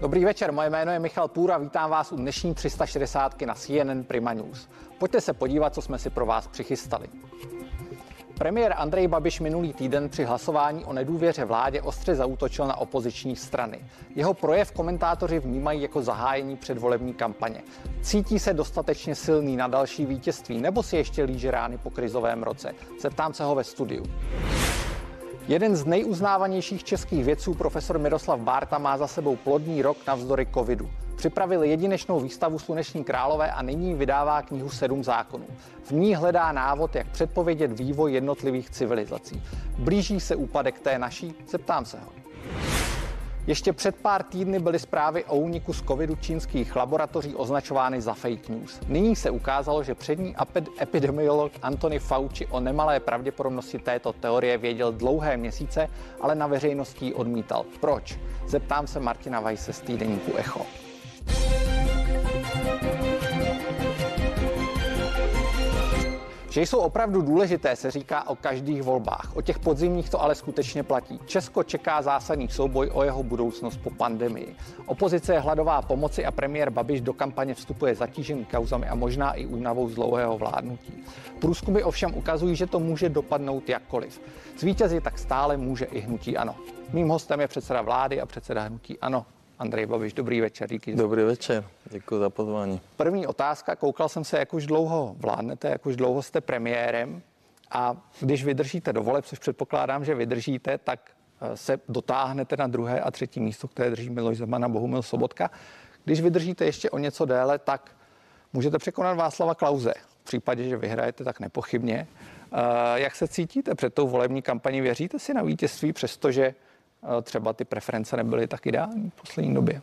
Dobrý večer, moje jméno je Michal Půra, vítám vás u dnešní 360 na CNN Prima News. Pojďte se podívat, co jsme si pro vás přichystali. Premiér Andrej Babiš minulý týden při hlasování o nedůvěře vládě ostře zautočil na opoziční strany. Jeho projev komentátoři vnímají jako zahájení předvolební kampaně. Cítí se dostatečně silný na další vítězství nebo si ještě líže rány po krizovém roce? Zeptám se ho ve studiu. Jeden z nejuznávanějších českých vědců, profesor Miroslav Bárta, má za sebou plodný rok navzdory covidu. Připravil jedinečnou výstavu Sluneční králové a nyní vydává knihu Sedm zákonů. V ní hledá návod, jak předpovědět vývoj jednotlivých civilizací. Blíží se úpadek té naší? Zeptám se ho. Ještě před pár týdny byly zprávy o úniku z covidu čínských laboratoří označovány za fake news. Nyní se ukázalo, že přední epidemiolog Anthony Fauci o nemalé pravděpodobnosti této teorie věděl dlouhé měsíce, ale na veřejnosti odmítal. Proč? Zeptám se Martina Vajse z týdeníku Echo. Že jsou opravdu důležité, se říká o každých volbách. O těch podzimních to ale skutečně platí. Česko čeká zásadní souboj o jeho budoucnost po pandemii. Opozice je hladová pomoci a premiér Babiš do kampaně vstupuje zatížený kauzami a možná i únavou z dlouhého vládnutí. Průzkumy ovšem ukazují, že to může dopadnout jakkoliv. Zvítězit tak stále může i hnutí ANO. Mým hostem je předseda vlády a předseda hnutí ANO Andrej Babiš. Dobrý večer. Díky. Dobrý večer. Děkuji za pozvání. První otázka. Koukal jsem se, jak už dlouho vládnete, jak už dlouho jste premiérem a když vydržíte do voleb, což předpokládám, že vydržíte, tak eh, se dotáhnete na druhé a třetí místo, které drží Miloš Zeman a Bohumil Sobotka. Když vydržíte ještě o něco déle, tak můžete překonat Václava Klauze. V případě, že vyhrajete, tak nepochybně. Eh, jak se cítíte před tou volební kampaní? Věříte si na vítězství, přestože třeba ty preference nebyly tak ideální v poslední době?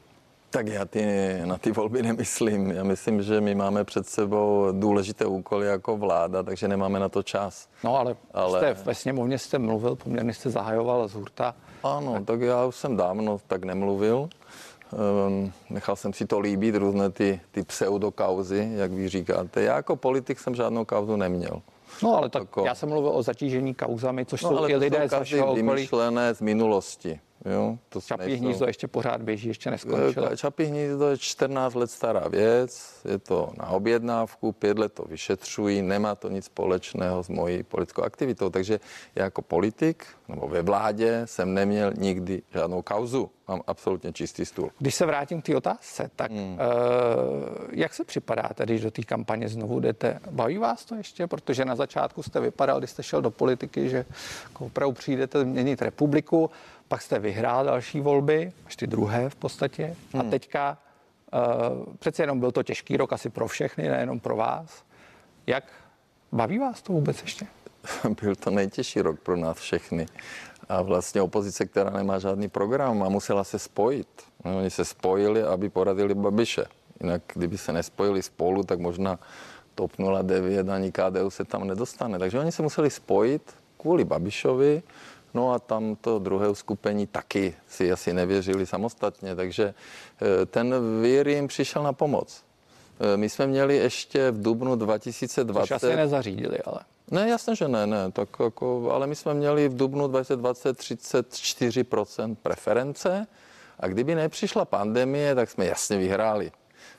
Tak já ty, na ty volby nemyslím. Já myslím, že my máme před sebou důležité úkoly jako vláda, takže nemáme na to čas. No ale, ale... Jste, ve sněmovně jste mluvil, poměrně jste zahajoval z hurta. Ano, tak... tak já už jsem dávno tak nemluvil. Um, nechal jsem si to líbit, různé ty, ty pseudokauzy, jak vy říkáte. Já jako politik jsem žádnou kauzu neměl. No ale tak jako... já jsem mluvil o zatížení kauzami, což no, jsou i lidé z vašeho okolí. z minulosti. Jo, to Čapí nejsou... hnízdo ještě pořád běží, ještě neskončilo. Eh, Čapí hnízdo je 14 let stará věc, je to na objednávku, pět let to vyšetřují, nemá to nic společného s mojí politickou aktivitou, takže já jako politik nebo ve vládě jsem neměl nikdy žádnou kauzu. Mám absolutně čistý stůl. Když se vrátím k té otázce, tak hmm. uh, jak se připadáte, když do té kampaně znovu jdete? Baví vás to ještě? Protože na začátku jste vypadal, když jste šel do politiky, že jako opravdu přijdete změnit republiku pak jste vyhrál další volby, až ty druhé v podstatě. Hmm. A teďka uh, přece jenom byl to těžký rok asi pro všechny, nejenom pro vás. Jak baví vás to vůbec ještě? Byl to nejtěžší rok pro nás všechny. A vlastně opozice, která nemá žádný program a musela se spojit. No, oni se spojili, aby poradili Babiše. Jinak, kdyby se nespojili spolu, tak možná TOP 09 ani KDU se tam nedostane. Takže oni se museli spojit kvůli Babišovi, No a tam to druhé uskupení taky si asi nevěřili samostatně, takže eh, ten vír jim přišel na pomoc. Eh, my jsme měli ještě v dubnu 2020... Což asi nezařídili, ale... Ne, jasně, že ne, ne, tak jako, ale my jsme měli v dubnu 2020 34% preference a kdyby nepřišla pandemie, tak jsme jasně vyhráli.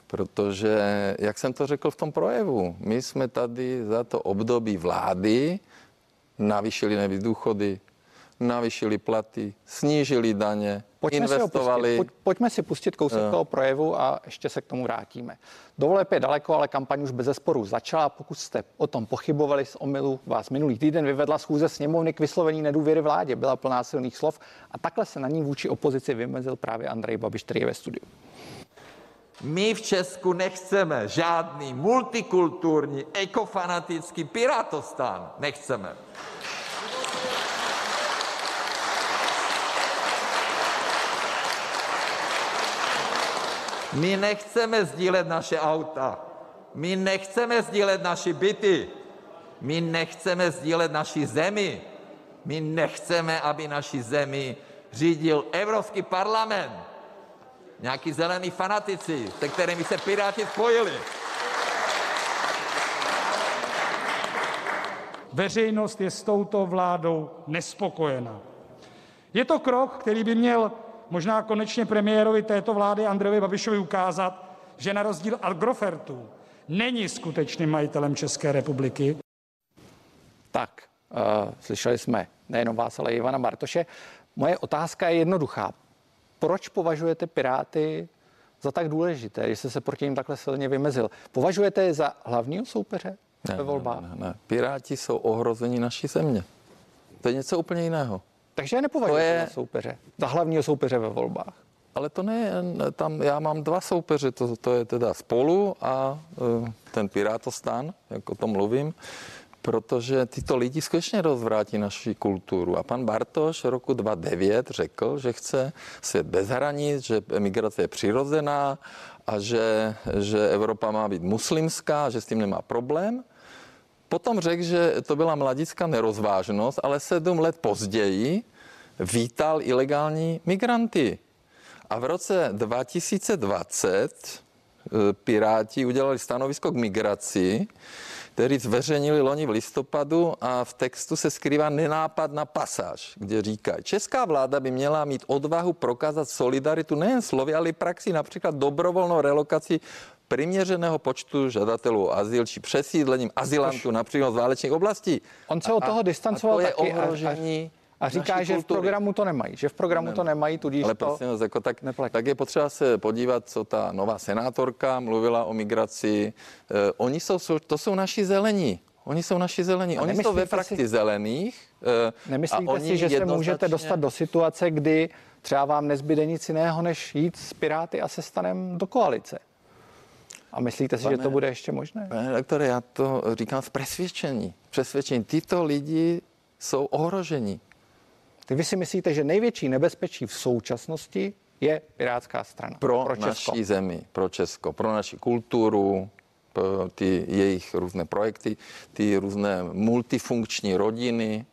Protože, jak jsem to řekl v tom projevu, my jsme tady za to období vlády navýšili nejvíc důchody, navýšili platy, snížili daně, pojďme investovali. Si pustit, pojď, pojďme si pustit kousek uh. toho projevu a ještě se k tomu vrátíme. Dovoleb je daleko, ale kampaň už bez zesporu začala. Pokud jste o tom pochybovali z omilu, vás minulý týden vyvedla schůze sněmovny k vyslovení nedůvěry vládě. Byla plná silných slov a takhle se na ní vůči opozici vymezil právě Andrej Babiš, který je ve studiu. My v Česku nechceme žádný multikulturní, ekofanatický pirátostán. Nechceme. My nechceme sdílet naše auta. My nechceme sdílet naše byty. My nechceme sdílet naši zemi. My nechceme, aby naši zemi řídil Evropský parlament. Nějaký zelený fanatici, se kterými se Piráti spojili. Veřejnost je s touto vládou nespokojená. Je to krok, který by měl možná konečně premiérovi této vlády Andrejovi Babišovi ukázat, že na rozdíl Agrofertu není skutečným majitelem České republiky. Tak, uh, slyšeli jsme nejenom vás, ale i Ivana Martoše. Moje otázka je jednoduchá. Proč považujete Piráty za tak důležité, že jste se proti ním takhle silně vymezil? Považujete je za hlavního soupeře ne, ve volbách? Ne, ne, ne. Piráti jsou ohrození naší země. To je něco úplně jiného. Takže je nepovažujete je... za soupeře, za hlavního soupeře ve volbách. Ale to ne, tam já mám dva soupeře, to, to je teda spolu a uh, ten Pirátostan, jako to mluvím, protože tyto lidi skutečně rozvrátí naši kulturu. A pan Bartoš v roku 2009 řekl, že chce svět bez hranic, že emigrace je přirozená a že, že Evropa má být muslimská, že s tím nemá problém. Potom řekl, že to byla mladická nerozvážnost, ale sedm let později vítal ilegální migranty. A v roce 2020 eh, Piráti udělali stanovisko k migraci, který zveřejnili loni v listopadu a v textu se skrývá nenápadná pasáž, kde říká, česká vláda by měla mít odvahu prokázat solidaritu nejen slovy, ale i praxi, například dobrovolnou relokaci přiměřeného počtu žadatelů o azyl či přesídlením azylantů například z válečných oblastí. On se od toho distancoval a to je taky ohrožení a, a a říká, že kultury. v programu to nemají, že v programu to nemají, tudíž Ale to prosím, jako tak, tak je potřeba se podívat, co ta nová senátorka mluvila o migraci. Eh, oni jsou, to jsou naši zelení. Oni jsou naši zelení. A oni jsou ve frakci si, zelených. Eh, nemyslíte a si, že se můžete dostat do situace, kdy třeba vám nezbyde nic jiného, než jít s Piráty a se stanem do koalice? A myslíte si, pane, že to bude ještě možné? Pane doktore, já to říkám v přesvědčení. Přesvědčení. Tyto lidi jsou ohroženi. Vy si myslíte, že největší nebezpečí v současnosti je Pirátská strana? Pro, pro Česko. naší zemi, pro Česko, pro naši kulturu, pro ty jejich různé projekty, ty různé multifunkční rodiny,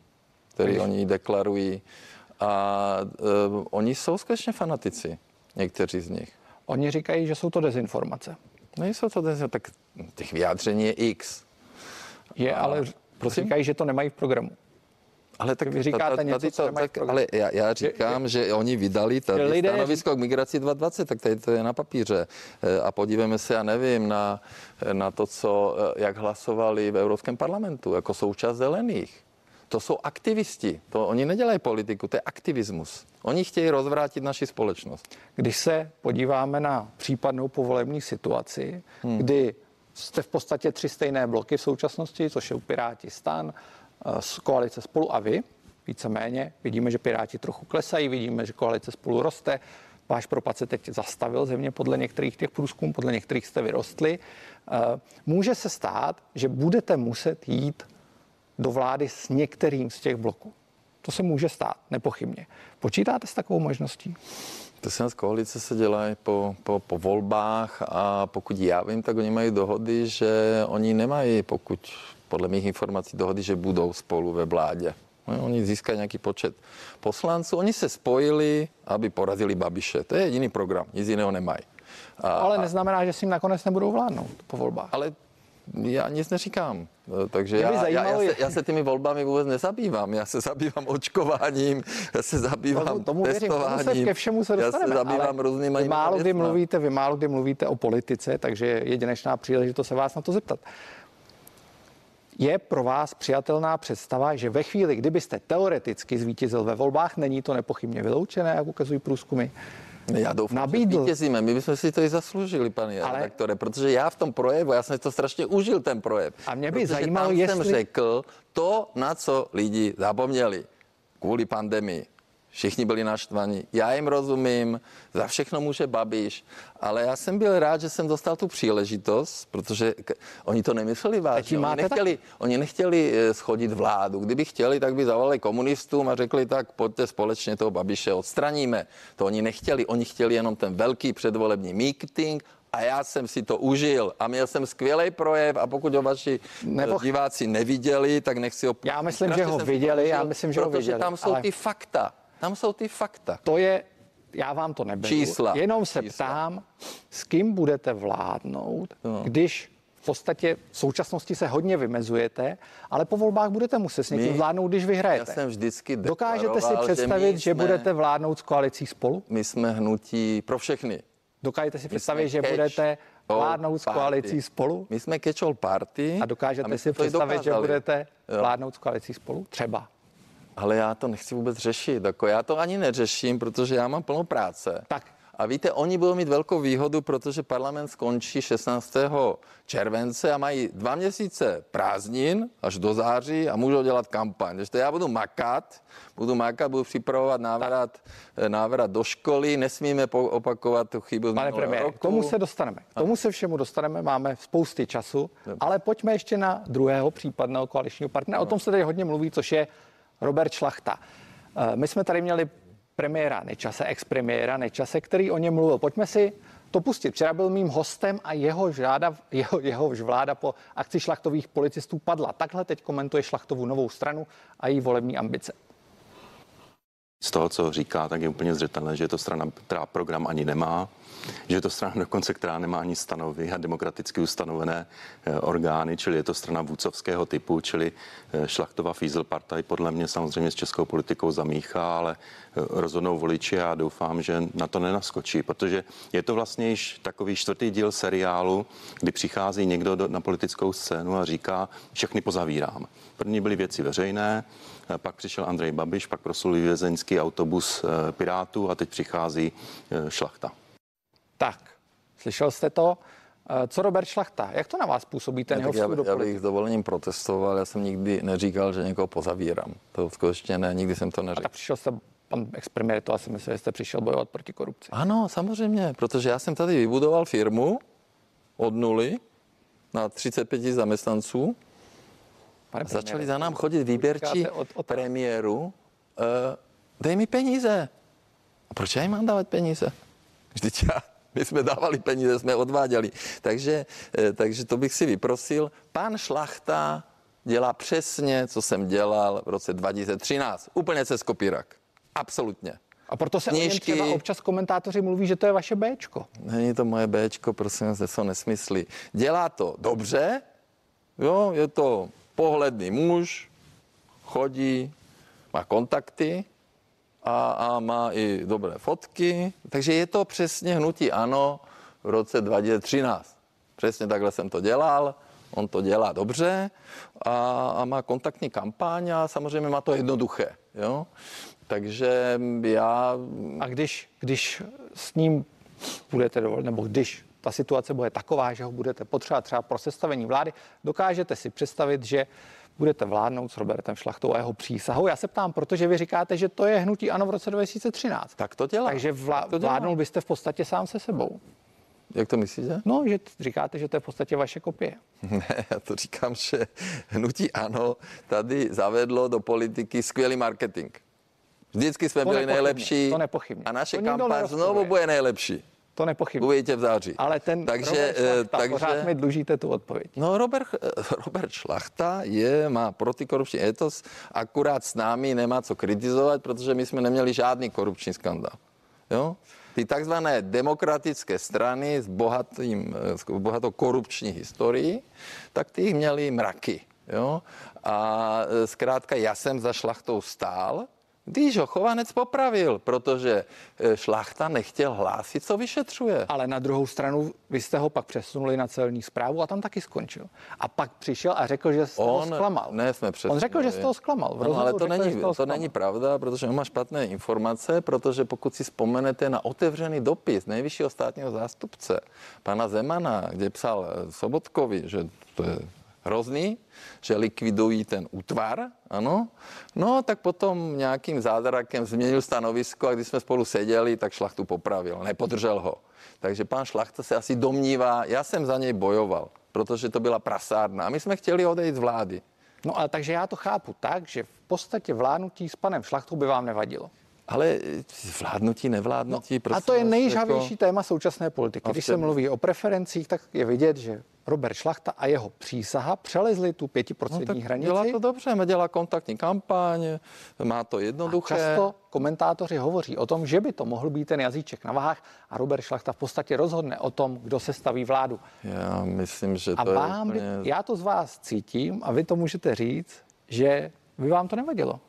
které oni deklarují. A uh, oni jsou skutečně fanatici, někteří z nich. Oni říkají, že jsou to dezinformace. Nejsou to tak těch vyjádření je x. Je, ale Prosím? říkají, že to nemají v programu. Ale tak vy říkáte tady, něco, to, tak, ale já, já říkám, je, že oni vydali tady lidé stanovisko k migraci 2020, tak tady to je na papíře. E, a podívejme se, já nevím, na, na to, co, e, jak hlasovali v Evropském parlamentu, jako součást zelených. To jsou aktivisti. To oni nedělají politiku, to je aktivismus. Oni chtějí rozvrátit naši společnost. Když se podíváme na případnou povolební situaci, hmm. kdy jste v podstatě tři stejné bloky v současnosti, což je Piráti stan, Eh, z koalice spolu a vy, víceméně. Vidíme, že Piráti trochu klesají, vidíme, že koalice spolu roste. Váš propad se teď zastavil země podle některých těch průzkumů, podle některých jste vyrostli. Eh, může se stát, že budete muset jít do vlády s některým z těch bloků. To se může stát, nepochybně. Počítáte s takovou možností? To se z koalice se dělají po, po, po volbách a pokud já vím, tak oni mají dohody, že oni nemají, pokud podle mých informací dohody, že budou spolu ve vládě. No, oni získají nějaký počet poslanců, oni se spojili, aby porazili Babiše. To je jediný program, nic jiného nemají. A, ale neznamená, že si jim nakonec nebudou vládnout po volbách. Ale já nic neříkám. Takže já, já, já, se, já se těmi volbami vůbec nezabývám. Já se zabývám očkováním, já se zabývám tomu, tomu testováním. Věřím, tomu se ke všemu se dostaneme, já se zabývám různými vy málo, kdy mluvíte, vy málo kdy mluvíte o politice, takže je jedinečná příležitost se vás na to zeptat. Je pro vás přijatelná představa, že ve chvíli, kdybyste teoreticky zvítězil ve volbách, není to nepochybně vyloučené, jak ukazují průzkumy, já doufám, nabídl. že vítězíme. My bychom si to i zasloužili, pane Ale... redaktore, protože já v tom projevu, já jsem to strašně užil, ten projev. A mě by zajímalo, tam jestli... jsem řekl to, na co lidi zapomněli kvůli pandemii. Všichni byli naštvaní. Já jim rozumím, za všechno může Babiš, ale já jsem byl rád, že jsem dostal tu příležitost, protože oni to nemysleli vážně. Oni nechtěli, oni nechtěli schodit vládu. Kdyby chtěli, tak by zavolali komunistům a řekli tak, pojďte společně toho Babiše odstraníme. To oni nechtěli, oni chtěli jenom ten velký předvolební meeting a já jsem si to užil a měl jsem skvělý projev a pokud ho vaši eh, Nebo... diváci neviděli, tak nechci ho... Já myslím, že ho viděli, já myslím, že ho viděli. Protože tam jsou ale... ty fakta. Tam jsou ty fakta. To je, já vám to neberu. Čísla. Jenom se Čísla. ptám, s kým budete vládnout, no. když v podstatě v současnosti se hodně vymezujete, ale po volbách budete muset s někým My- vládnout, když vyhrajete. Já jsem vždycky Dokážete si že představit, my že, jsme- budete vládnout s koalicí spolu? My jsme hnutí pro všechny. Dokážete si My představit, že budete vládnout s koalicí spolu? My jsme catch all party. A dokážete my si představit, že budete Jo. vládnout s koalicí spolu? Třeba. Ale já to nechci vůbec řešit. Jako já to ani neřeším, protože já mám plnou práce. Tak. A víte, oni budou mít velkou výhodu, protože parlament skončí 16. července a mají dva měsíce prázdnin až do září a můžou dělat kampaň. Takže já budu makat, budu makat, budu připravovat návrat, návrat do školy, nesmíme opakovat tu chybu z Pane minulého premiére, roku. k tomu se dostaneme. K tomu se všemu dostaneme, máme spousty času, ale pojďme ještě na druhého případného koaličního partnera. O tom se tady hodně mluví, což je Robert Šlachta. Eh, My jsme tady měli premiéra Nečase, ex-premiéra Nečase, který o něm mluvil. Pojďme si to pustit. Včera byl mým hostem a jeho, žáda, jeho, jehož vláda po akci šlachtových policistů padla. Takhle teď komentuje šlachtovou novou stranu a její volební ambice. Z toho, co říká, tak je úplně zřetelné, že je to strana, která program ani nemá, že je to strana dokonce, která nemá ani stanovy a demokraticky ustanovené eh, orgány, čili je to strana vůcovského typu, čili eh, šlachtová Fízelpartaj podle mě samozřejmě s českou politikou zamíchá, ale eh, rozhodnou voliči a doufám, že na to nenaskočí, protože je to vlastně již takový čtvrtý díl seriálu, kdy přichází někdo do, na politickou scénu a říká, všechny pozavírám. První byly věci veřejné, pak přišel Andrej Babiš, pak proslulý vězeňský autobus eh, Pirátů a teď přichází eh, šlachta. Tak, slyšel jste to? Eh, Co Robert Šlachta? Jak to na vás působí ten Ne, jeho já, do já bych s dovolením protestoval, já jsem nikdy neříkal, že někoho pozavírám. To skutečně ne, nikdy jsem to A neřekl. tak přišel jste, pan expremiér to asi myslel, že jste přišel bojovat proti korupci. Ano, samozřejmě, protože já jsem tady vybudoval firmu od nuly na 35 zaměstnanců. Pane Začali premiére, za nám chodit výběrčí od- od- premiéru. Uh, dej mi peníze. A proč já jim mám dávat peníze? Vždyť já, my jsme dávali peníze, jsme odváděli. Takže, eh, takže to bych si vyprosil. Pan Šlachta dělá přesně, co jsem dělal v roce 2013. Úplně cez kopírak. Absolutně. A proto se o něm třeba občas komentátoři mluví, že to je vaše Bčko. Není to moje Bčko, prosím to jsou nesmysly. Dělá to dobře, jo, je to pohledný muž, chodí, má kontakty a, a má i dobré fotky, takže je to přesně hnutí ano v roce 2013. Přesně takhle jsem to dělal, on to dělá dobře a, a má kontaktní kampaň a samozřejmě má to jednoduché, jo. Takže já A když, když s ním budete dovolit, nebo když ta situace bude taková, že ho budete potřebovat třeba pro sestavení vlády, dokážete si představit, že budete vládnout s Robertem Šlachtou a jeho přísahou. Já se ptám, protože vy říkáte, že to je hnutí ano v roce 2013. tak to dělá. Takže vlá, tak to dělá. vládnul byste v podstatě sám se sebou. Jak to myslíte? No, že říkáte, že to je v podstatě vaše kopie. Ne, já to říkám, že hnutí ano tady zavedlo do politiky skvělý marketing. Vždycky jsme To byli nejlepší to nepochybně. a naše kampaň znovu bude nejlepší. To nepochybně. Uvidíte v září. Ale ten takže, Robert eh, Šlachta, takže, pořád mi dlužíte tu odpověď. No Robert, eh, Robert Šlachta je, má protikorupční etos, akurát s námi nemá co kritizovat, protože my jsme neměli žádný korupční skandál. Jo? Ty takzvané demokratické strany s, bohatým, eh, s bohatou korupční historií, tak ty jich měli mraky. Jo? A zkrátka já jsem za Šlachtou stál, když ho Chovanec popravil, protože eh, Šlachta nechtěl hlásit, co vyšetřuje. Ale na druhou stranu, vy jste ho pak přesunuli na celní zprávu a tam taky skončil. A pak přišel a řekl, že jste ho On, zklamal. ne, jsme přesunuli. On řekl, že jste ho zklamal. V Ano, ale to řekl, není, ho to zklamal. není pravda, protože on má špatné informace, protože pokud si vzpomenete na otevřený dopis nejvyššího státního zástupce, pana Zemana, kde psal eh, Sobotkovi, že to je hrozný, že likvidují ten útvar, ano, no tak potom nějakým zázrakem změnil stanovisko a když jsme spolu seděli, tak šlachtu popravil, nepodržel ho. Takže pan Šlachta se asi domnívá, já jsem za něj bojoval, protože to byla prasárna a my jsme chtěli odejít z vlády. No ale takže já to chápu tak, že v podstatě vládnutí s panem Šlachtou by vám nevadilo. Ale vládnutí, nevládnutí. No, a to je vás, nejžhavější jako- téma současné politiky. A Když se mluví o preferencích, tak je vidět, že Robert Šlachta a jeho přísaha přelezli tu pětiprocentní No, hranici. dělá to dobře, dělá kontaktní kampaň, má to A jednoduché. často komentátoři hovoří o tom, že by to mohl být ten jazyček na váhách a Robert Šlachta v podstatě rozhodne o tom, kdo se staví vládu. Já myslím, že A to vám, je by, úplně... já to z vás cítím a vy to můžete říct, že by vám to nevadilo.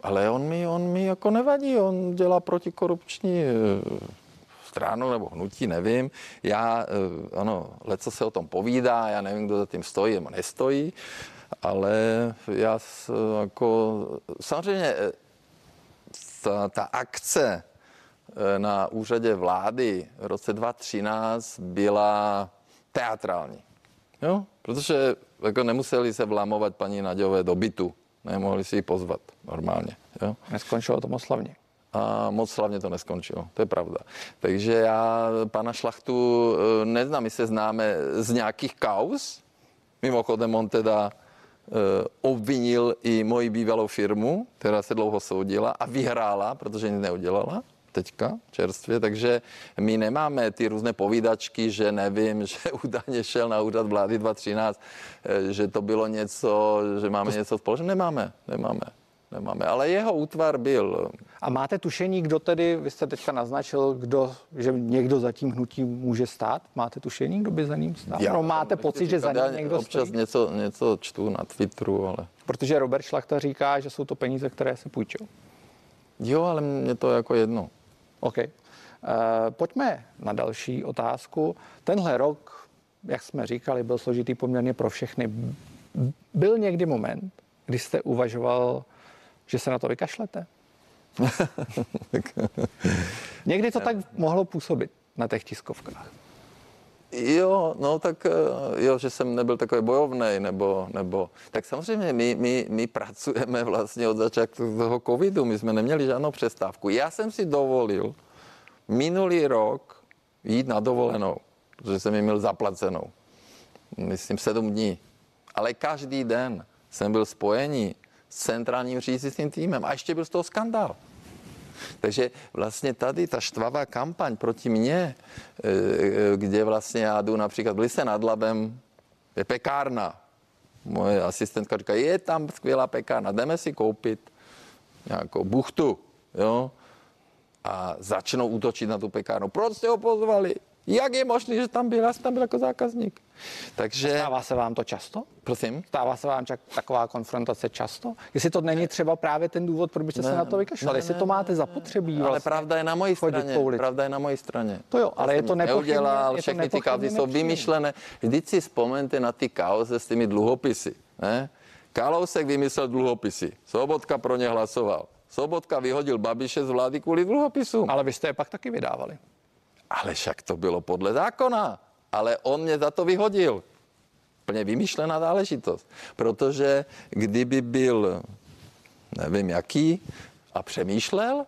Ale on mi, on mi jako nevadí, on dělá protikorupční eh, stranu nebo hnutí, nevím. Já, eh, ano, leco se o tom povídá, já nevím, kdo za tím stojí nebo nestojí, ale já jako, samozřejmě eh, ta, ta akce na úřadě vlády v roce 2013 byla teatrální. Jo? Protože jako nemuseli se vlamovat paní Naďové do bytu. Nemohli si ji pozvat normálně. Jo? Neskončilo to moc slavně. A moc slavně to neskončilo, to je pravda. Takže já pana Šlachtu eh, neznám, my se známe z nějakých kaus. Mimochodem on teda eh, obvinil i moji bývalou firmu, která se dlouho soudila a vyhrála, protože nic neudělala teďka čerstvě, takže my nemáme ty různé povídačky, že nevím, že údajně šel na úřad vlády 2013, eh, že to bylo něco, že máme něco společného. Nemáme, nemáme, nemáme. Ale jeho útvar byl A máte tušení, kdo tedy, vy jste teďka naznačil, kdo, že někdo za tím hnutím může stát? Máte tušení, kdo by za ním stál? no, máte pocit, že za říkat, ním já někdo občas stojí? něco, něco čtu na Twitteru, ale... Protože Robert Šlachta říká, že jsou to peníze, které se půjčil. Jo, ale mě to jako jedno. OK. Uh, pojďme na další otázku. Tenhle rok, jak jsme říkali, byl složitý poměrně pro všechny. Byl někdy moment, kdy jste uvažoval, že se na to vykašlete? Někdy to tak mohlo působit na těch tiskovkách. Jo, no tak eh, jo, že jsem nebyl takový bojovný, nebo, nebo, tak samozřejmě my, my, my pracujeme vlastně od začátku toho covidu, my jsme neměli žádnou přestávku. Já jsem si dovolil minulý rok jít na dovolenou, protože jsem ji měl zaplacenou, myslím sedm dní, ale každý den jsem byl spojený s centrálním řídícím týmem a ještě byl z toho skandál. Takže vlastně tady ta štvavá kampaň proti mně, eh, kde vlastně já jdu například v Lise nad Labem, je pekárna. Moje asistentka říká, je tam skvělá pekárna, jdeme si koupit nějakou buchtu, jo? A začnou útočit na tu pekárnu. Proč jste ho pozvali? Jak je možné, že tam byl? Já jsem tam byl jako zákazník. Takže, Stává se vám to často? prosím. Stává se vám čak, taková konfrontace často? Jestli to není třeba právě ten důvod, proč byste se Ne, na to vykašlali? ne, Jestli ne, to máte zapotřebí Ale vlastně. pravda je na mojí straně. Pravda je na mojí straně. To jo, ale Já je to nic nepochybně- neudělal, je to všechny ty kauzy jsou vymyšlené. Vždyť si vzpomeňte na ty kauze s těmi dluhopisy. Ne? Kalousek vymyslel dluhopisy. Sobotka pro ně hlasoval. Sobotka vyhodil Babiše z vlády kvůli dluhopisům. Ale vy jste je pak taky vydávali. Ale však to bylo podle zákona. Ale on mě za to vyhodil. Plně vymyšlená záležitost. Protože kdyby byl, nevím jaký, a přemýšlel,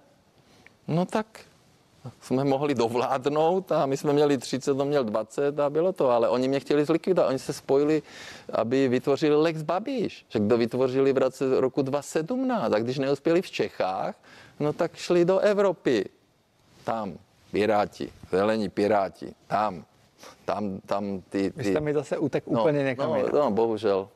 no tak jsme mohli dovládnout a my jsme měli 30, on měl 20 a bylo to, ale oni mě chtěli zlikvidovat. Oni se spojili, aby vytvořili Lex Babiš, že kdo vytvořili v roce roku 2017 a když neuspěli v Čechách, no tak šli do Evropy. Tam Piráti, zelení Piráti, tam, tam, tam ty... Vy ty jste mi zase utek úplně někam no, no, bohužel.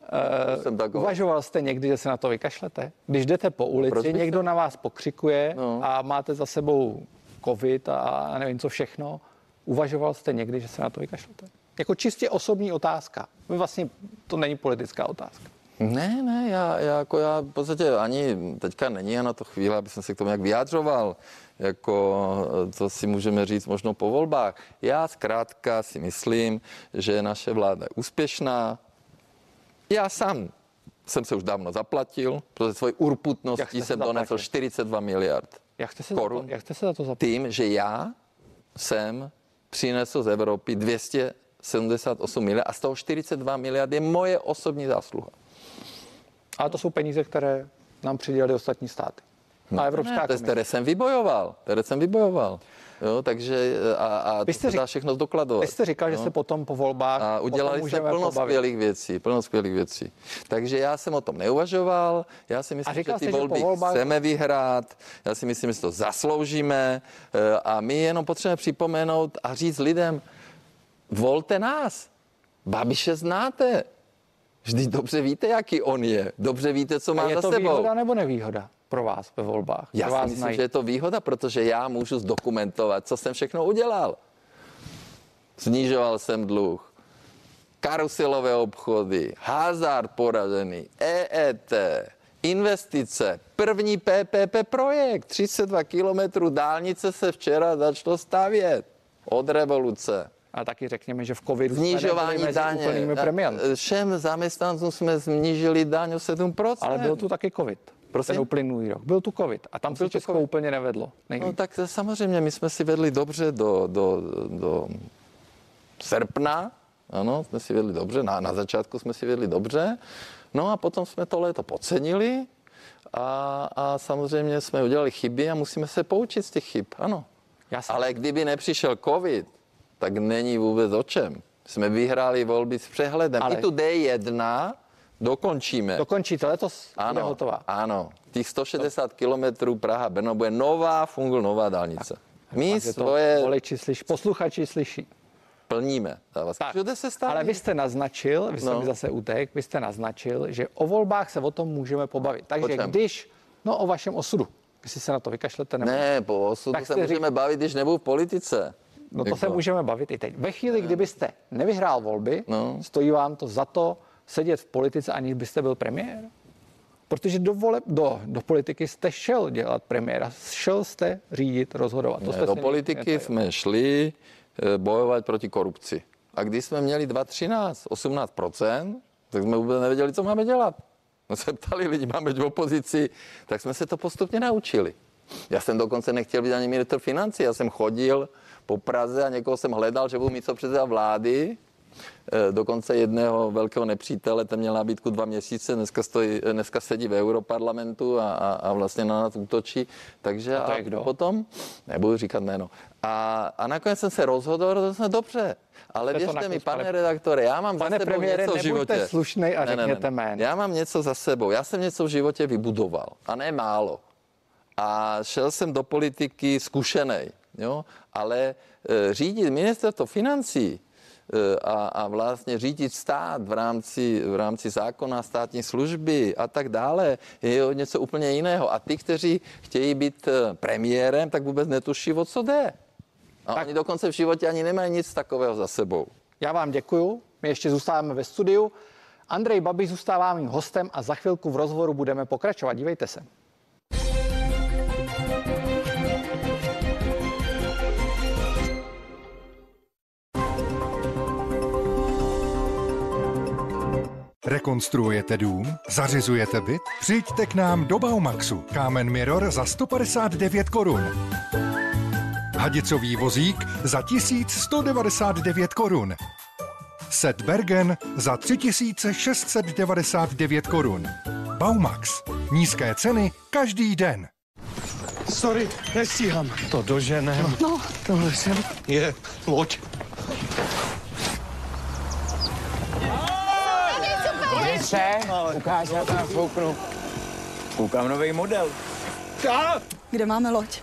Uh, jsem takový. Uvažoval jste někdy, že se na to vykašlete? Když jdete po Proč ulici, někdo na vás pokřikuje No. a máte za sebou covid a nevím co všechno, uvažoval jste někdy, že se na to vykašlete? Jako čistě osobní otázka. Vlastně to není politická otázka. Ne, ne, já, já, jako já v podstatě ani teďka není na to chvíle, aby jsem se k tomu jak vyjádřoval, jako to si můžeme říct možno po volbách. Já zkrátka si myslím, že naše vláda je úspěšná. Já sám jsem se už dávno zaplatil, protože jste urputností se jsem donesl zaplatil? 42 miliard Jak jste se, za to, Korun. jak jste se za to zaplatil? tím, že já jsem přinesl z Evropy 278 miliard a z toho 42 miliard je moje osobní zásluha. Ale to jsou peníze, které nám přidělili ostatní státy. A Evropská No, Ne, to, komise. které jsem vybojoval, které jsem vybojoval. Jo, takže a, a Vy to jste se dá všechno zdokladovat. Vy jste říkal, že se potom po volbách A udělali jsme můžeme plno pobavit. skvělých věcí, plno skvělých věcí. Takže já jsem o tom neuvažoval, já si myslím, že ty jste, že po volby volbách- chceme vyhrát, já si myslím, že to zasloužíme eh, a my jenom potřebujeme připomenout a říct lidem, volte nás, Babiše znáte, vždyť dobře víte, jaký on je, dobře víte, co má A je za to sebou. výhoda nebo nevýhoda pro vás ve volbách? Já Že si vás myslím, znají? že je to výhoda, protože já můžu zdokumentovat, co jsem všechno udělal. Snižoval jsem dluh, karuselové obchody, hazard poražený, EET, investice, první PPP projekt, 32 kilometrů dálnice se včera začalo stavět od revoluce. A taky řekněme, že v covidu Snižování daně. Všem zaměstnancům jsme snížili daň o 7%. Ale byl tu taky covid. Prosím? Ten uplynulý rok. Byl tu covid. A tam se Byl tu Česko covid. úplně nevedlo. Nejvíc. No tak samozřejmě, my jsme si vedli dobře do, do, do srpna, ano, jsme si vedli dobře, na, na začátku jsme si vedli dobře, no a potom jsme to léto podcenili a, a samozřejmě jsme udělali chyby a musíme se poučit z těch chyb, ano. Jasně. Ale kdyby nepřišel covid, tak není vůbec o čem. Jsme vyhráli volby s přehledem. Ale- I tu D1 dokončíme. Dokončíte letos, Ano, hotová. ano. Těch 160 kilometrů Praha Brno bude nová, fungul nová dálnice. My Pak je to svoje voliči slyší, posluchači slyší. plníme. závazky. Všude se. Ale vy jste naznačil, vy jste No. mi zase utek, vy jste naznačil, že o volbách se o tom můžeme pobavit. Takže když, no o vašem osudu, jestli se na to vykašlete nebo Ne, po osudu Tak se můžeme bavit, když nebudu v politice. No to Jako- se můžeme bavit i teď. Ve chvíli, kdybyste nevyhrál volby, No. stojí vám to za to sedět v politice, aniž byste byl premiér? Protože do, voleb, do, do politiky jste šel dělat premiéra, šel jste řídit, rozhodovat. To Ne, jste do politiky netajil. jsme šli eh, bojovat proti korupci. A když jsme měli 2,13, 18%, tak jsme vůbec nevěděli, co máme dělat. No se ptali lidi, máme být v opozici, tak jsme se to postupně naučili. Já jsem dokonce nechtěl být ani ministr financí, já jsem chodil po Praze a někoho jsem hledal, že budu mít co předseda vlády, dokonce jedného velkého nepřítele, ten měl nabídku dva měsíce, dneska, stojí, eh, dneska sedí v Europarlamentu a, a, a vlastně na nás útočí. Takže A kdo? potom, nebudu říkat jméno, a, a nakonec jsem se rozhodl, rozhodl jsem dobře. Ale Jste věřte mi, pane pane- redaktore, já mám Pane za sebou premiére, něco v životě. slušnej a řekněte jméno. Já mám něco za sebou. Já jsem něco v životě vybudoval. A ne málo. A šel jsem do politiky zkušenej. Jo? Ale e, řídit ministerstvo financí a, a vlastně řídit stát v rámci, v rámci zákona státní služby a tak dále je něco úplně jiného. A ty, kteří chtějí být e, premiérem, tak vůbec netuší, o co jde. A Tak. oni dokonce v životě ani nemají nic takového za sebou. Já vám děkuju, my ještě zůstáváme ve studiu. Andrej Babiš zůstává mým hostem a za chvilku v rozhovoru budeme pokračovat. Dívejte se. Rekonstruujete dům? Zařizujete byt? Přijďte k nám do Baumaxu. Kámen Mirror za 159 korun. Hadicový vozík za 1199 korun. Set Bergen za 3699 korun. Baumax. Nízké ceny každý den. Sorry, nestíhám. To doženem. No, tohle jsem. Je loď. Petře, ukáž, já to nafouknu. Koukám nový model. Kde máme loď?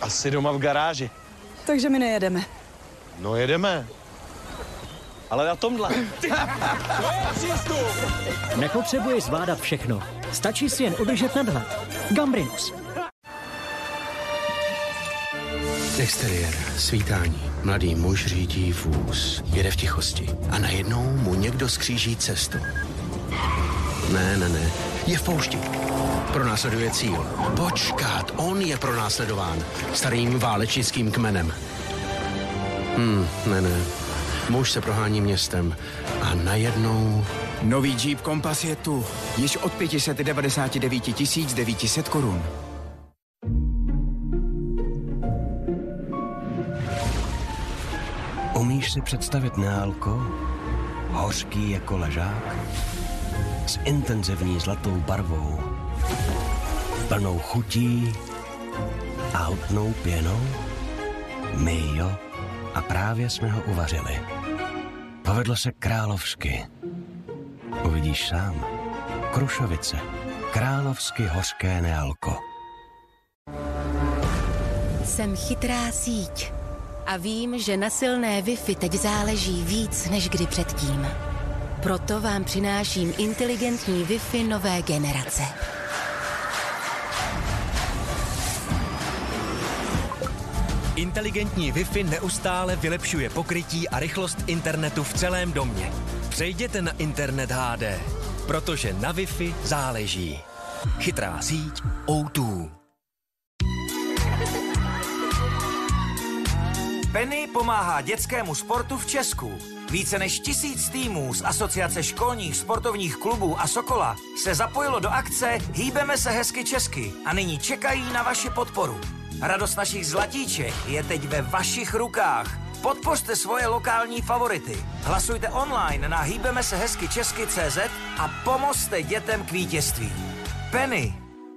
asi doma v garáži. Takže my nejedeme. No jedeme. Ale na tomhle. Nepotřebuje zvládat všechno. Stačí si jen udržet nadhled. Gambrinus. Exteriér, svítání. Mladý muž řídí vůz. Jede v tichosti. A najednou mu někdo skříží cestu. Ne, ne, ne. Je v poušti. Pronásleduje cíl. Počkat, on je pronásledován. Starým válečnickým kmenem. Hm, ne, ne. Muž se prohání městem. A najednou... Nový Jeep Compass je tu. Již od 599 900 korun. Umíš si představit neálko? Hořký jako ležák? S intenzivní zlatou barvou? Plnou chutí a hutnou pěnou? My jo. A právě jsme ho uvařili. Povedlo se královsky. Uvidíš sám. Krušovice. Královsky hořké nealko. Jsem chytrá síť a vím, že na silné Wi-Fi teď záleží víc než kdy předtím. Proto vám přináším inteligentní Wi-Fi nové generace. Inteligentní Wi-Fi neustále vylepšuje pokrytí a rychlost internetu v celém domě. Přejděte na internet HD, protože na Wi-Fi záleží. Chytrá síť O2. Penny pomáhá dětskému sportu v Česku. Více než tisíc týmů z Asociace školních sportovních klubů a Sokola se zapojilo do akce Hýbeme se hezky česky a nyní čekají na vaši podporu. Radost našich zlatíček je teď ve vašich rukách. Podpořte svoje lokální favority. Hlasujte online na hýbeme se hezky česky CZ a pomozte dětem k vítězství. Penny.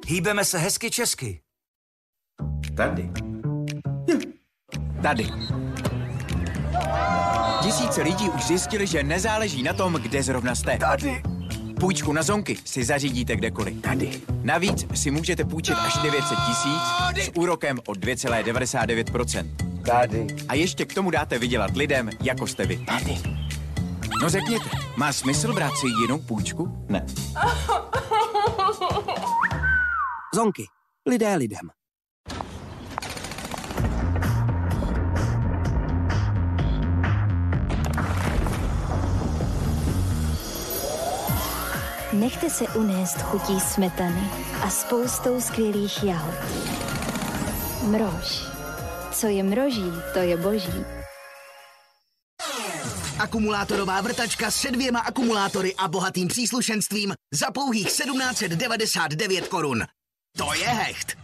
Hýbeme se hezky česky. Tady. Tady. Tisíce lidí už zjistili, že nezáleží na tom, kde zrovna jste. Tady. Půjčku na zonky si zařídíte kdekoliv. Tady. Navíc si můžete půjčit až 900 tisíc s úrokem od 2,99%. Tady. A ještě k tomu dáte vydělat lidem, jako jste vy. Tady. No řekněte, má smysl brát si jinou půjčku? Ne. Zonky. Lidé lidem. Nechte se unést chutí smetany a spoustou skvělých jahod. Mrož. Co je mroží, to je boží. Akumulátorová vrtačka se dvěma akumulátory a bohatým příslušenstvím za pouhých 1799 korun. To je hecht.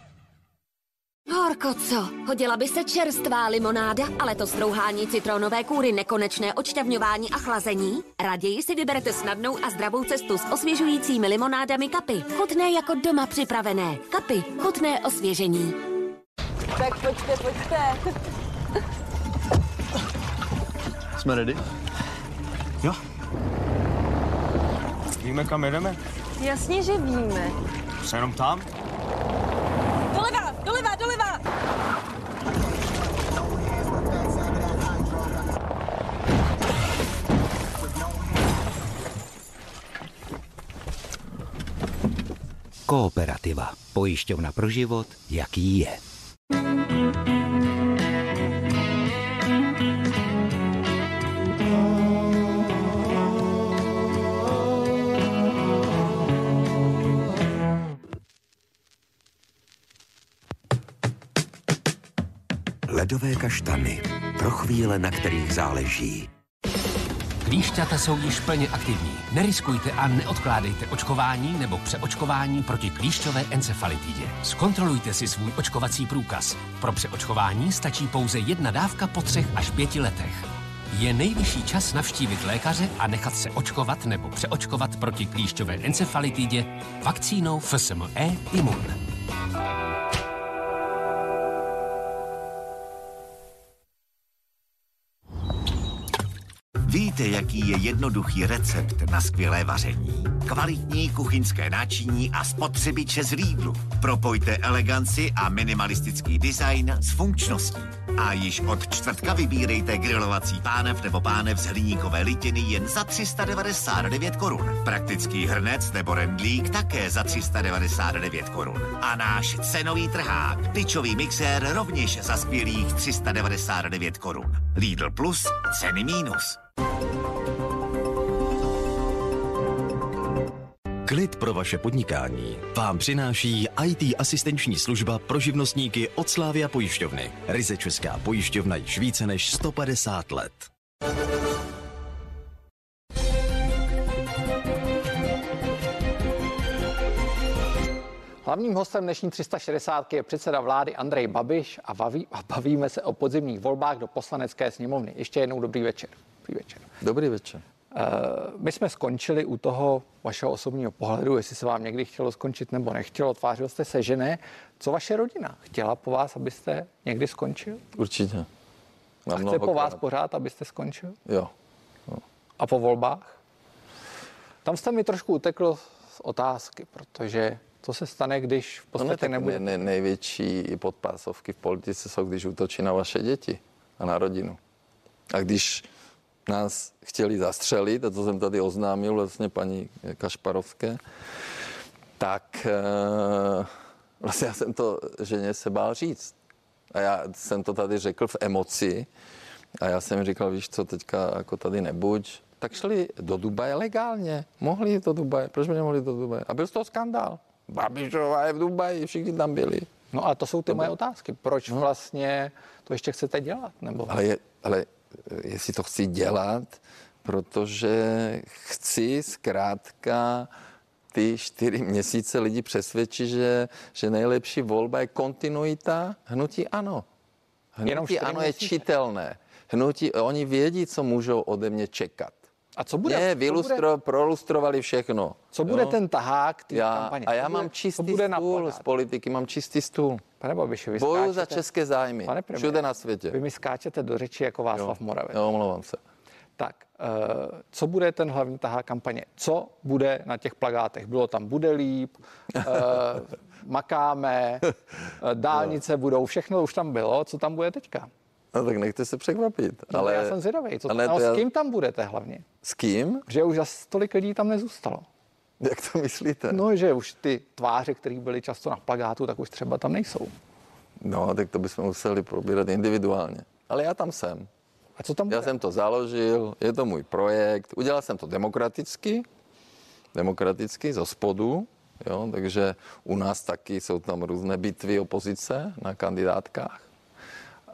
Horko, co? Hodila by se čerstvá limonáda, ale to strouhání citronové kůry, nekonečné odšťavňování a chlazení? Raději si vyberete snadnou a zdravou cestu s osvěžujícími limonádami kapy. Chutné jako doma připravené. Kapy. Chutné osvěžení. Tak pojďte, pojďte. Jsme ready? Jo. Víme, kam jedeme? Jasně, že víme. Se jenom tam? Kooperativa. Pojišťovna pro život, jaký je. Ledové kaštany. Pro chvíle, na kterých záleží. Klíšťata jsou již plně aktivní. Neriskujte a neodkládejte očkování nebo přeočkování proti klíšťové encefalitidě. Zkontrolujte si svůj očkovací průkaz. Pro přeočkování stačí pouze jedna dávka po třech až pěti letech. Je nejvyšší čas navštívit lékaře a nechat se očkovat nebo přeočkovat proti klíšťové encefalitidě vakcínou FSME Imun. Víte, jaký je jednoduchý recept na skvělé vaření? Kvalitní kuchyňské náčiní a spotřebiče z Lidlu. Propojte eleganci a minimalistický design s funkčností. A již od čtvrtka vybírejte grilovací pánev nebo pánev z hliníkové litiny jen za 399 korun. Praktický hrnec nebo rendlík také za 399 korun. A náš cenový trhák, tyčový mixér rovněž za skvělých 399 korun. Lidl Plus, ceny mínus. Klid pro vaše podnikání vám přináší IT asistenční služba pro živnostníky od Slávia pojišťovny. Ryze Česká pojišťovna již více než 150 let. Hlavním hostem dnešní 360 je předseda vlády Andrej Babiš a, baví, a bavíme se o podzimních volbách do poslanecké sněmovny. Ještě jednou dobrý večer. Dobrý večer. Dobrý večer. Uh, my jsme skončili u toho vašeho osobního pohledu, jestli se vám někdy chtělo skončit nebo nechtělo. Tvářil jste se, že ne. Co vaše rodina? Chtěla po vás, abyste někdy skončil? Určitě. A chce po vás pořád, abyste skončil? Jo. A po volbách? Tam jste mi trošku utekl z otázky, protože co se stane, když v No podstatě ne, tak nebude... ne, ne, největší podpásovky v politice jsou, když útočí na vaše děti a na rodinu. A když nás chtěli zastřelit, a to jsem tady oznámil vlastně paní Kašparovské, tak eh, vlastně já jsem to ženě se bál říct. A já jsem to tady řekl v emoci a já jsem říkal, víš co, teďka jako tady nebuď. Tak šli do Dubaje legálně. Mohli jít do Dubaje. Proč by nemohli do Dubaje? A byl z toho skandál. Babišová je v Dubaji, všichni tam byli. No a to jsou ty moje otázky. Proč vlastně to ještě chcete dělat? Nebo... Ale, je, ale jestli to chci dělat, protože chci zkrátka ty čtyři měsíce lidi přesvědčit, že, že nejlepší volba je kontinuita hnutí ano. Jenom Hnutí čtyři ano je měsíce? čitelné. Hnutí, oni vědí, co můžou ode mě čekat. A co bude? Ne, vylustro, prolustrovali všechno. Co bude Jo? ten tahák té já, kampaně? A já bude- mám čistý bude stůl plakátě? z politiky, mám čistý stůl. Pane Babiši, vy Bojuju za skáčete- české zájmy. Pane premiére, Všude na světě. Vy mi skáčete do řeči jako Václav Jo. Moravec. Jo, omlouvám se. Tak, eh, co bude ten hlavní tahák kampaně? Co bude na těch plagátech? Bylo tam bude líp, eh, makáme, eh, dálnice budou, všechno už tam bylo. Co tam bude teďka? No tak nechte se překvapit. No, ale já jsem zvědavý. Co, ale no, to s já- kým tam budete hlavně? S kým? Že už za tolik lidí tam nezůstalo. Jak to myslíte? No, že už ty tváře, které byly často na plagátu, tak už třeba tam nejsou. No, tak to bychom museli probírat individuálně. Ale já tam jsem. A co tam Já jsem to založil, je to můj projekt. Udělal jsem to demokraticky, demokraticky, zo spodu, jo, takže u nás taky jsou tam různé bitvy opozice na kandidátkách.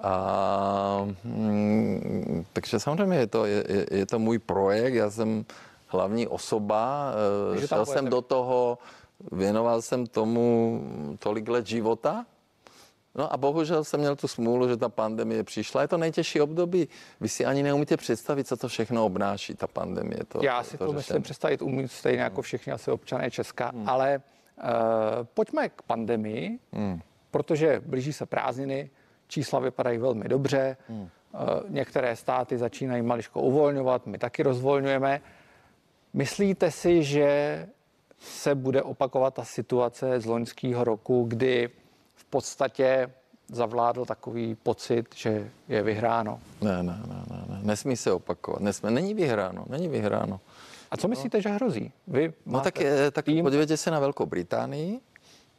A, mm, takže samozřejmě je to, je, je- je to můj projekt, já jsem hlavní osoba, Takže eh, tam šel jsem do toho, věnoval jsem tomu tolik let života, No a bohužel jsem měl tu smůlu, že ta pandemie přišla. Je to nejtěžší období. Vy si ani neumíte představit, co to všechno obnáší, ta pandemie. To, Já si to, řešení. myslím představit umím stejně jako všichni asi občané Česka, hmm. ale uh, pojďme k pandemii, Hmm. protože blíží se prázdniny, čísla vypadají velmi dobře, Hmm. uh, některé státy začínají maličko uvolňovat, my taky rozvolňujeme. Myslíte si, že se bude opakovat ta situace z loňského roku, kdy v podstatě zavládl takový pocit, že je vyhráno? Ne, ne, ne, ne, ne. Nesmí se opakovat. Nesmí, není vyhráno, není vyhráno. A co myslíte, že hrozí? Vy No tak, tak podívejte se na Velkou Británii.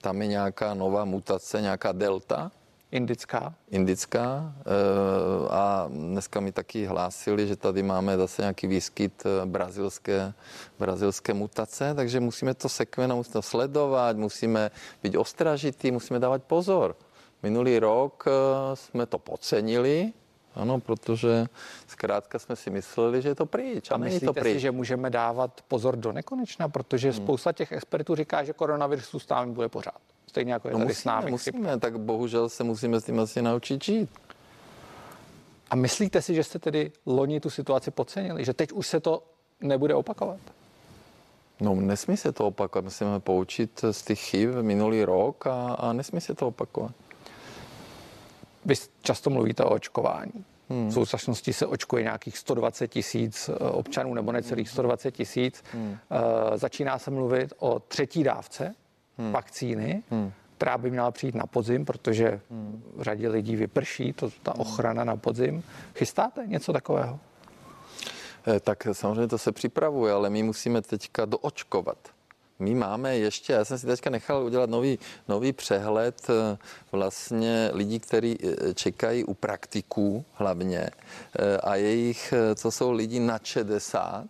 Tam je nějaká nová mutace, nějaká delta. Indická. Indická. eh, A dneska mi taky hlásili, že tady máme zase nějaký výskyt eh, brazilské, brazilské mutace, takže musíme to sekvenovat, musíme to sledovat, musíme být ostražitý, musíme dávat pozor. Minulý rok eh, jsme to podcenili, ano, protože zkrátka jsme si mysleli, že je to pryč. A, A není to pryč. si, že můžeme dávat pozor do nekonečna, protože Hmm. spousta těch expertů říká, že koronavirus s námi bude pořád. Stejně jako je No tady musíme, s námi. musíme, tak bohužel se musíme s tím asi naučit žít. A myslíte si, že jste tedy loni tu situaci podcenili, že teď už se to nebude opakovat? No, nesmí se to opakovat. Musíme poučit z těch chyb minulý rok a, a nesmí se to opakovat. Vy často mluvíte o očkování. Hmm. V současnosti se očkuje nějakých 120 tisíc eh, občanů nebo necelých 120 tisíc. Hmm. Začíná se mluvit o třetí dávce hmm. vakcíny, hmm. která by měla přijít na podzim, protože hmm. řadě lidí vyprší to, ta ochrana na podzim. Chystáte něco takového? Eh, Tak samozřejmě to se připravuje, ale my musíme teďka doočkovat. My máme ještě, já jsem si teďka nechal udělat nový, nový přehled eh, vlastně lidí, kteří eh, čekají u praktiků hlavně a jejich, co jsou lidi na 60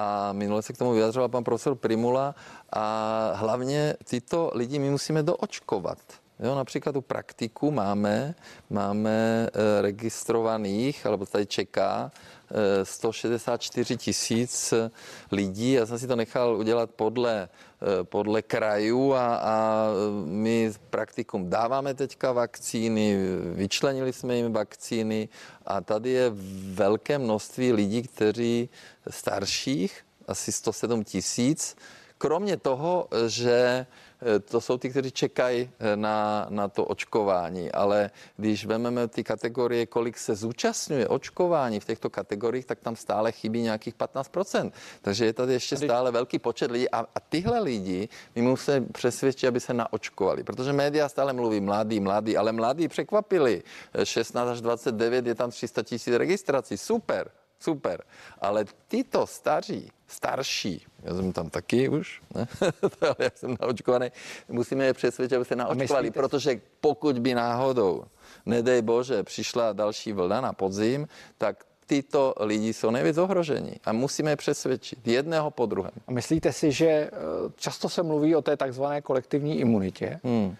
a minule se k tomu vyjadřoval pan profesor Primula a hlavně tyto lidi my musíme doočkovat. Jo, například u praktiku máme, máme eh, registrovaných, alebo tady čeká eh, 164 tisíc eh, lidí. Já jsem si to nechal udělat podle, eh, podle krajů a, a my praktikum dáváme teďka vakcíny, vyčlenili jsme jim vakcíny a tady je velké množství lidí, kteří starších, asi 107 tisíc, kromě toho, že eh, to jsou ty, kteří čekají eh, na, na to očkování, ale když vezmeme ty kategorie, kolik se zúčastňuje očkování v těchto kategoriích, tak tam stále chybí nějakých 15%. Takže je tady ještě stále velký počet lidí a, a tyhle lidi my musí přesvědčit, aby se naočkovali, protože média stále mluví mladý, mladý, ale mladí překvapili. 16 až 29 je tam 300 tisíc registrací, super super. Ale tyto staří, starší, já jsem tam taky už, ne? ale já jsem naočkovaný, musíme je přesvědčit, aby se naočkovali, protože pokud by náhodou, nedej bože, přišla další vlna na podzim, tak tyto lidi jsou nejvíc ohrožení a musíme je přesvědčit jedného po druhém. A myslíte si, že eh, často se mluví o té takzvané kolektivní imunitě? Hmm.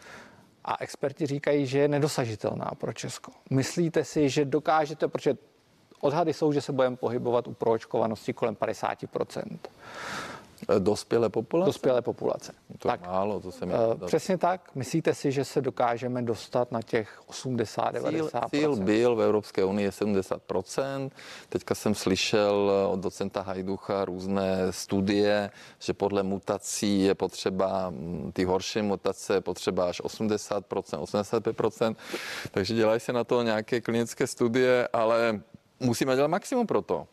A experti říkají, že je nedosažitelná pro Česko. Myslíte si, že dokážete, protože Odhady jsou, že se budeme pohybovat u proočkovanosti kolem 50% Dospělé populace? Dospělé populace. To tak, málo, to se mi... Uh, přesně tak. Myslíte si, že se dokážeme dostat na těch 80-90%? Cíl, cíl byl v Evropské unii 70%. Teďka jsem slyšel od docenta Hajducha různé studie, že podle mutací je potřeba, mm, ty horší mutace potřeba až 80%, 85%. Takže dělají se na to nějaké klinické studie, ale musíme dělat maximum pro to.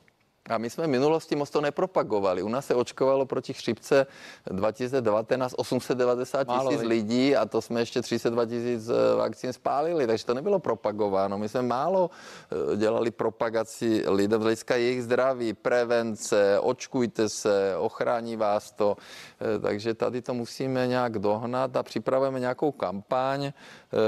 A my jsme v minulosti moc to nepropagovali. U nás se očkovalo proti chřipce 2019 890 tisíc lidí a to jsme ještě 32 tisíc eh, vakcín spálili, takže to nebylo propagováno. My jsme málo eh, dělali propagaci lidem z hlediska jejich zdraví, prevence, očkujte se, ochrání vás to. Eh, takže tady to musíme nějak dohnat a připravujeme nějakou kampaň,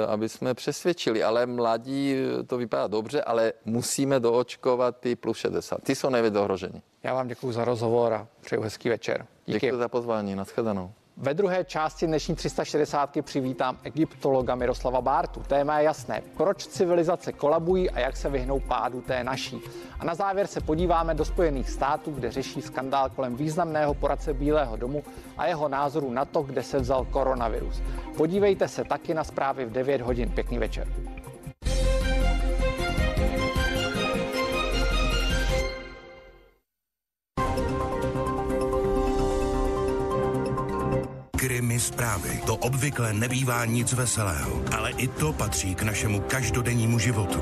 aby jsme přesvědčili. Ale mladí to vypadá dobře, ale musíme doočkovat ty plus 60. Ty jsou nejvíc ohrožení. Já vám děkuji za rozhovor a přeju hezký večer. Díky. Děkuji za pozvání, nashledanou. Ve druhé části dnešní 360 přivítám egyptologa Miroslava Bártu. Téma je jasné, proč civilizace kolabují a jak se vyhnou pádu té naší. A na závěr se podíváme do Spojených států, kde řeší skandál kolem významného poradce Bílého domu a jeho názoru na to, kde se vzal koronavirus. Podívejte se taky na zprávy v 9 hodin. Pěkný večer. Zprávy. To obvykle nebývá nic veselého, ale i to patří k našemu každodennímu životu.